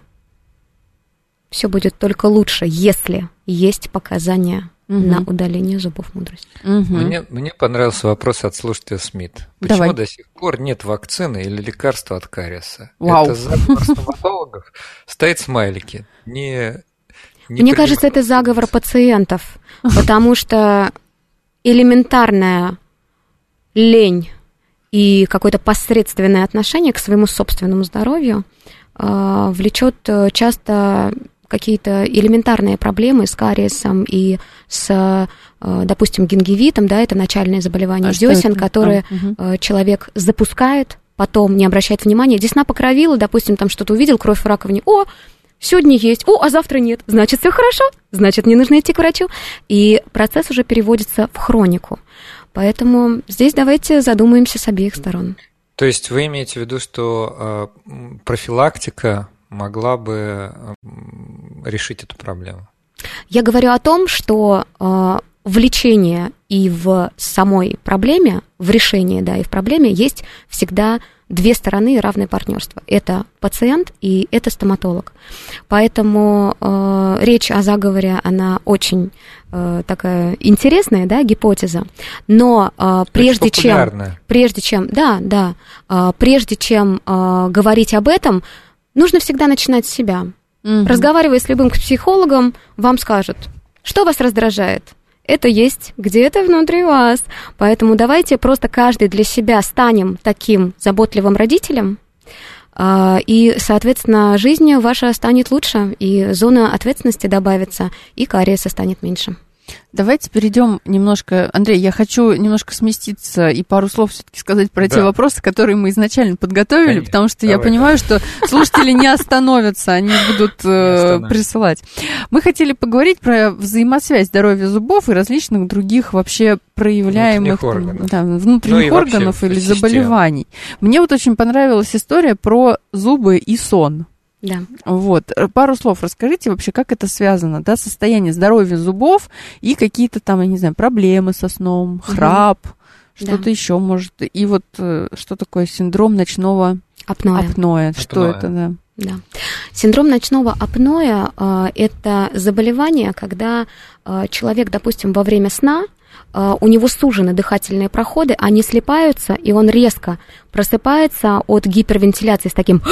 все будет только лучше, если есть показания угу. на удаление зубов мудрости. Угу. Мне, мне понравился вопрос от слушателя Смит. Почему Давай. до сих пор нет вакцины или лекарства от кариеса? Вау. Это заговор стоматологов. Стоит смайлики. Не, не Мне кажется, это заговор пациентов, потому что элементарная лень и какое-то посредственное отношение к своему собственному здоровью э, влечет э, часто какие-то элементарные проблемы с кариесом и с, э, допустим, гингивитом, да, это начальное заболевание а десен, которое а, угу. человек запускает, потом не обращает внимания, десна покровила, допустим, там что-то увидел, кровь в раковине, о, сегодня есть, о, а завтра нет, значит, все хорошо, значит, не нужно идти к врачу. И процесс уже переводится в хронику. Поэтому здесь давайте задумаемся с обеих сторон. То есть вы имеете в виду, что э, профилактика могла бы э, решить эту проблему? Я говорю о том, что э, в лечении и в самой проблеме, в решении, да, и в проблеме есть всегда две стороны и равное партнерство. Это пациент и это стоматолог. Поэтому э, речь о заговоре, она очень э, такая интересная, да, гипотеза. Но э, прежде чем, прежде чем, да, да, э, прежде чем э, говорить об этом, нужно всегда начинать с себя. Угу. Разговаривая с любым психологом, вам скажут, что вас раздражает. Это есть где-то внутри вас. Поэтому давайте просто каждый для себя станем таким заботливым родителем, а, и, соответственно, жизнь ваша станет лучше, и зона ответственности добавится, и кариеса станет меньше. Давайте перейдем немножко. Андрей, я хочу немножко сместиться и пару слов все-таки сказать про да. те вопросы, которые мы изначально подготовили, Конечно. потому что Давай. я понимаю, что слушатели не остановятся, они будут э, присылать. Мы хотели поговорить про взаимосвязь здоровья зубов и различных других вообще проявляемых внутренних органов, да, внутренних ну, органов или систем. заболеваний. Мне вот очень понравилась история про зубы и сон. Да. Вот. Пару слов расскажите вообще, как это связано, да, состояние здоровья зубов и какие-то там, я не знаю, проблемы со сном, храп, угу. что-то да. еще может. И вот э, что такое синдром ночного апноэ? Апноэ. Что апноэ. это, да? Да. Синдром ночного апноэ э, – это заболевание, когда э, человек, допустим, во время сна э, у него сужены дыхательные проходы, они слипаются, и он резко просыпается от гипервентиляции с таким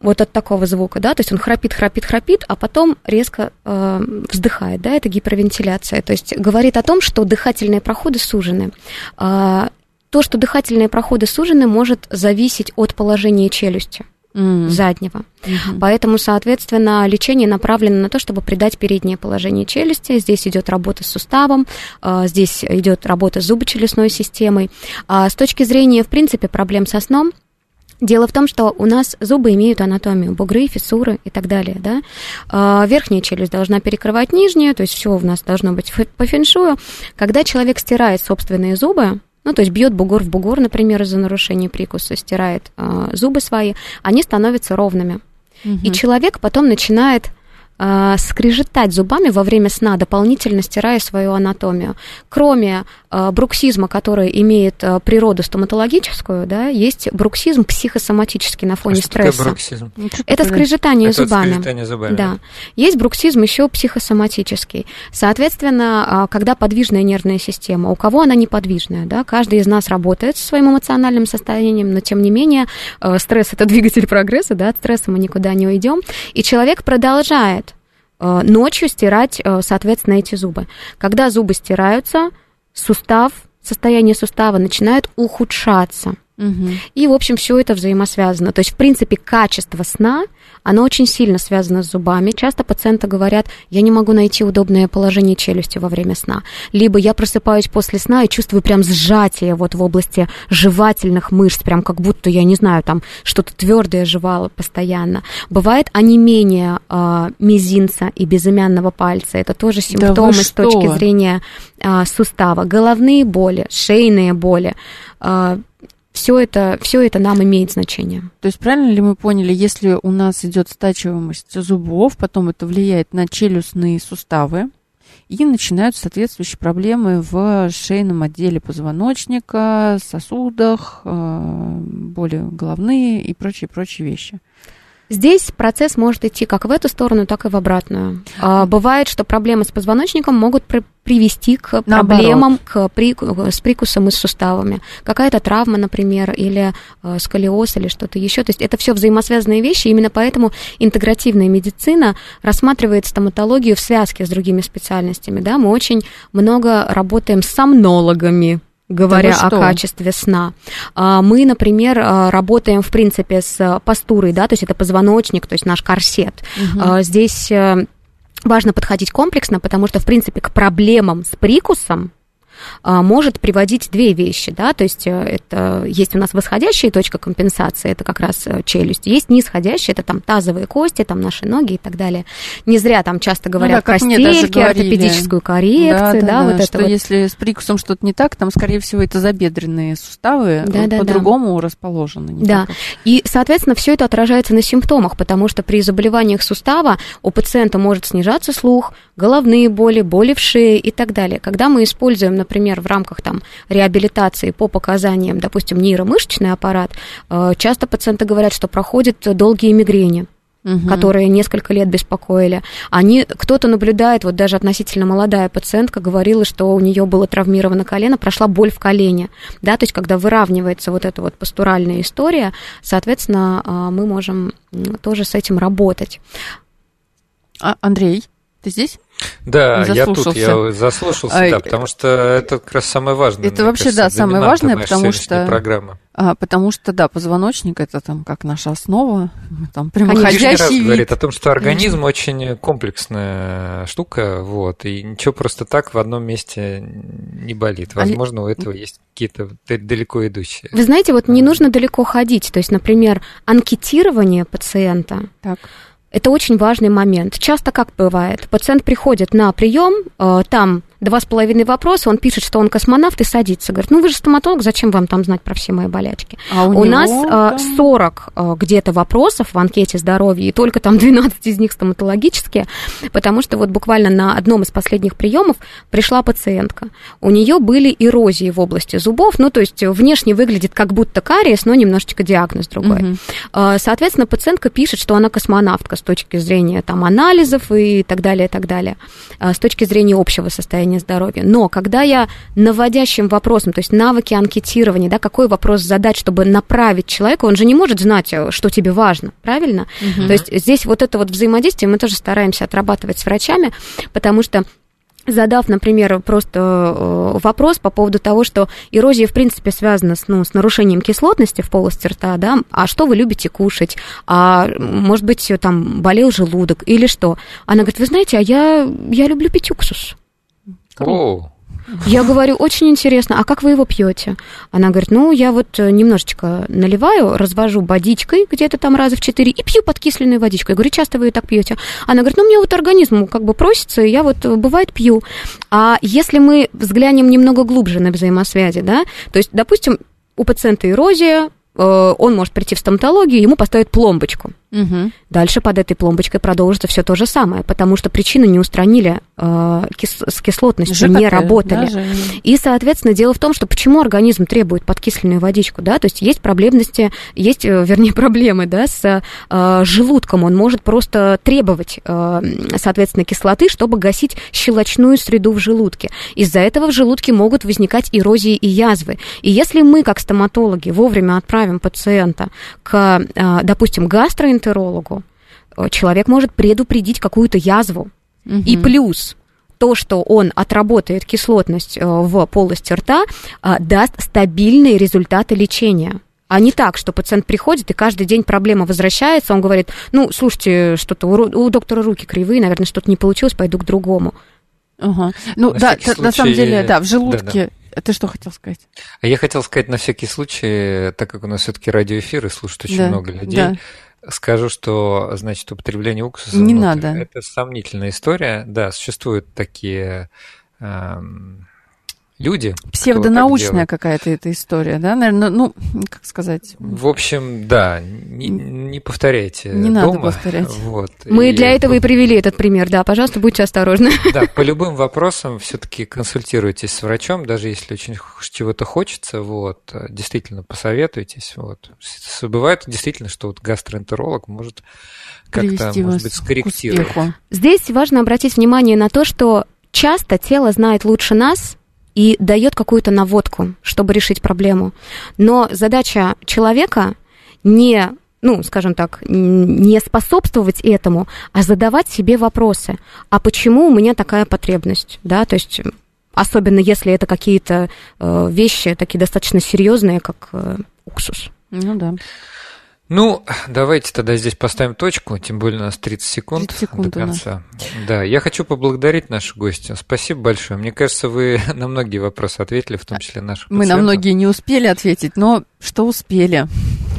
вот от такого звука, да, то есть он храпит, храпит, храпит, а потом резко э, вздыхает, да, это гипервентиляция, то есть говорит о том, что дыхательные проходы сужены. Э, то, что дыхательные проходы сужены, может зависеть от положения челюсти mm. заднего. Mm-hmm. Поэтому, соответственно, лечение направлено на то, чтобы придать переднее положение челюсти. Здесь идет работа с суставом, э, здесь идет работа с зубочелюстной системой. А с точки зрения, в принципе, проблем со сном, Дело в том, что у нас зубы имеют анатомию, бугры, фиссуры и так далее, да. А, верхняя челюсть должна перекрывать нижнюю, то есть все у нас должно быть по феншую. Когда человек стирает собственные зубы, ну, то есть бьет бугор в бугор, например, из-за нарушения прикуса, стирает э, зубы свои, они становятся ровными. Угу. И человек потом начинает э, скрежетать зубами во время сна, дополнительно стирая свою анатомию. Кроме э, бруксизма, который имеет э, природу стоматологическую, да, есть бруксизм психосоматический на фоне а стресса. Что такое бруксизм? Это скрежетание Это зубами. Скрежетание зубами. Да. Есть бруксизм еще психосоматический. Соответственно, когда подвижная нервная система, у кого она неподвижная, да, каждый из нас работает со своим эмоциональным состоянием, но тем не менее стресс это [LAUGHS] двигатель прогресса, да, от стресса мы никуда не уйдем, и человек продолжает Э, ночью стирать, э, соответственно, эти зубы. Когда зубы стираются, сустав, состояние сустава начинает ухудшаться. Угу. И, в общем, все это взаимосвязано. То есть, в принципе, качество сна оно очень сильно связано с зубами. Часто пациенты говорят, я не могу найти удобное положение челюсти во время сна. Либо я просыпаюсь после сна и чувствую прям сжатие вот в области жевательных мышц, прям как будто, я не знаю, там что-то твердое жевало постоянно. Бывает онемение э, мизинца и безымянного пальца. Это тоже симптомы да с точки зрения э, сустава. Головные боли, шейные боли. Э, все это, все это нам имеет значение. То есть правильно ли мы поняли, если у нас идет стачиваемость зубов, потом это влияет на челюстные суставы, и начинаются соответствующие проблемы в шейном отделе позвоночника, сосудах, э, боли головные и прочие-прочие вещи. Здесь процесс может идти как в эту сторону, так и в обратную. А, бывает, что проблемы с позвоночником могут при привести к проблемам к при, с прикусом и с суставами. Какая-то травма, например, или э, сколиоз, или что-то еще. То есть это все взаимосвязанные вещи, именно поэтому интегративная медицина рассматривает стоматологию в связке с другими специальностями. Да? Мы очень много работаем с сомнологами, говоря да о качестве сна. А, мы, например, а, работаем, в принципе, с постурой, да, то есть это позвоночник, то есть наш корсет. Угу. Здесь э, важно подходить комплексно, потому что, в принципе, к проблемам с прикусом может приводить две вещи, да, то есть э, это есть у нас восходящая точка компенсации, это как раз э, челюсть, есть нисходящая, это там тазовые кости, там наши ноги и так далее. Не зря там часто говорят ну, да, постельки, ортопедическую коррекцию, да, да, да, вот что это вот. если с прикусом что-то не так, там, скорее всего, это забедренные суставы да, да, по-другому да. расположены. Да, так. и, соответственно, все это отражается на симптомах, потому что при заболеваниях сустава у пациента может снижаться слух, головные боли, боли в шее и так далее. Когда мы используем, например, например, в рамках там, реабилитации по показаниям, допустим, нейромышечный аппарат, э, часто пациенты говорят, что проходят долгие мигрени. угу. которые несколько лет беспокоили. Они, кто-то наблюдает, вот даже относительно молодая пациентка говорила, что у нее было травмировано колено, прошла боль в колене, да, то есть когда выравнивается вот эта вот постуральная история, соответственно, а, мы можем тоже с этим работать. А, Андрей, ты здесь? Да, я тут, я заслушался, а, да, потому что это как раз самое важное. Это вообще, кажется, да, самое важное, потому что... Программы. А, потому что, да, позвоночник это там как наша основа, там прямоходящий раз вид. говорит о том, что организм очень комплексная штука, вот, и ничего просто так в одном месте не болит. Возможно, у этого есть какие-то далеко идущие. Вы знаете, вот не нужно далеко ходить, то есть, например, анкетирование пациента. Так это очень важный момент. Часто как бывает? Пациент приходит на прием, э, там два с половиной вопроса, он пишет, что он космонавт и садится. Говорит, ну вы же стоматолог, зачем вам там знать про все мои болячки? А у, у нас там... 40 э, где-то вопросов в анкете здоровья, и только там [LAUGHS] 12 из них стоматологические, потому что вот буквально на одном из последних приемов пришла пациентка. У нее были эрозии в области зубов, ну то есть внешне выглядит как будто кариес, но немножечко диагноз другой. Угу. Соответственно, пациентка пишет, что она космонавтка с точки зрения там анализов и так далее, и так далее, с точки зрения общего состояния состояние здоровья. Но когда я наводящим вопросом, то есть навыки анкетирования, да, какой вопрос задать, чтобы направить человека, он же не может знать, э, что тебе важно, правильно? Угу. То есть здесь вот это вот взаимодействие мы тоже стараемся отрабатывать с врачами, потому что задав, например, просто э, вопрос по поводу того, что эрозия, в принципе, связана с, ну, с нарушением кислотности в полости рта, да, а что вы любите кушать, а, может быть, там болел желудок или что? Она говорит, вы знаете, а я, я люблю пить уксус. О. Я говорю, очень интересно, а как вы его пьете? Она говорит, ну, я вот э, немножечко наливаю, развожу водичкой где-то там раза в четыре и пью подкисленной водичкой. Я говорю, часто вы ее так пьете? Она говорит, ну, мне вот организм как бы просится, и я вот, э, бывает, пью. А если мы взглянем немного глубже на взаимосвязи, да, то есть, допустим, у пациента эрозия, э, он может прийти в стоматологию, ему поставят пломбочку. Угу. Дальше под этой пломбочкой продолжится все то же самое, потому что причину не устранили э, кис с кислотностью, ЖКТ, не работали. Да, и, соответственно, дело в том, что почему организм требует подкисленную водичку, да, то есть есть проблемности, есть, э, вернее, [LAUGHS] проблемы, да, с э, желудком, он может просто требовать, э, соответственно, кислоты, чтобы гасить щелочную среду в желудке. Из-за этого в желудке могут возникать эрозии и язвы. И если мы, как стоматологи, вовремя отправим пациента к, э, допустим, гастроэнтерологу, гастроэнтерологу, э, человек может предупредить какую-то язву. Угу. И плюс то, что он отработает кислотность э, в полости рта, э, даст стабильные результаты лечения. А не так, что пациент приходит, и каждый день проблема возвращается, он говорит, ну, слушайте, что-то у, у доктора руки кривые, наверное, что-то не получилось, пойду к другому. Ага. Ну, на да, случай... на самом деле, да, в желудке... Да, да. Ты что хотел сказать? А я хотел сказать на всякий случай, так как у нас все-таки радиоэфир и слушают очень да, много людей, да Скажу, что, значит, употребление уксуса не внутрь, надо. Это сомнительная история. Да, существуют такие эм, люди. Псевдонаучная какая-то эта история, да, наверное, ну, как сказать. В общем, да, не, не повторяйте. Не дома. надо повторять. Вот. Мы и, для этого и привели этот пример, да, пожалуйста, будьте осторожны. [LAUGHS] Да, по любым вопросам все-таки консультируйтесь с врачом, даже если очень чего-то хочется, вот, действительно посоветуйтесь, вот. Бывает действительно, что вот гастроэнтеролог может как-то, может быть, скорректировать. Здесь важно обратить внимание на то, что часто тело знает лучше нас, и дает какую-то наводку, чтобы решить проблему. Но задача человека не ну, скажем так, не способствовать этому, а задавать себе вопросы. А почему у меня такая потребность? Да, то есть особенно если это какие-то э, вещи такие достаточно серьезные, как э, уксус. Ну да. Ну, давайте тогда здесь поставим точку, тем более у нас 30 секунд, 30 секунд до конца. Да, я хочу поблагодарить нашу гостью. Спасибо большое. Мне кажется, вы [LAUGHS] на многие вопросы ответили, в том числе наших Мы пациентов. на многие не успели ответить, но что успели.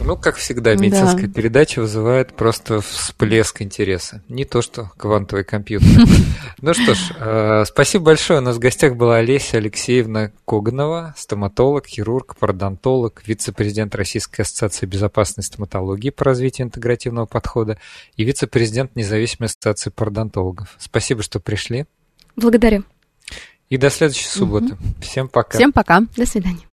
Ну, как всегда, медицинская да. передача вызывает просто всплеск интереса. Не то, что квантовый компьютер. [LAUGHS] Ну что ж, э, спасибо большое. У нас в гостях была Олеся Алексеевна Коганова, стоматолог, хирург, пародонтолог, вице-президент Российской ассоциации безопасной стоматологии по развитию интегративного подхода и вице-президент независимой ассоциации пародонтологов. Спасибо, что пришли. Благодарю. И до следующей субботы. Всем пока. Всем пока. До свидания.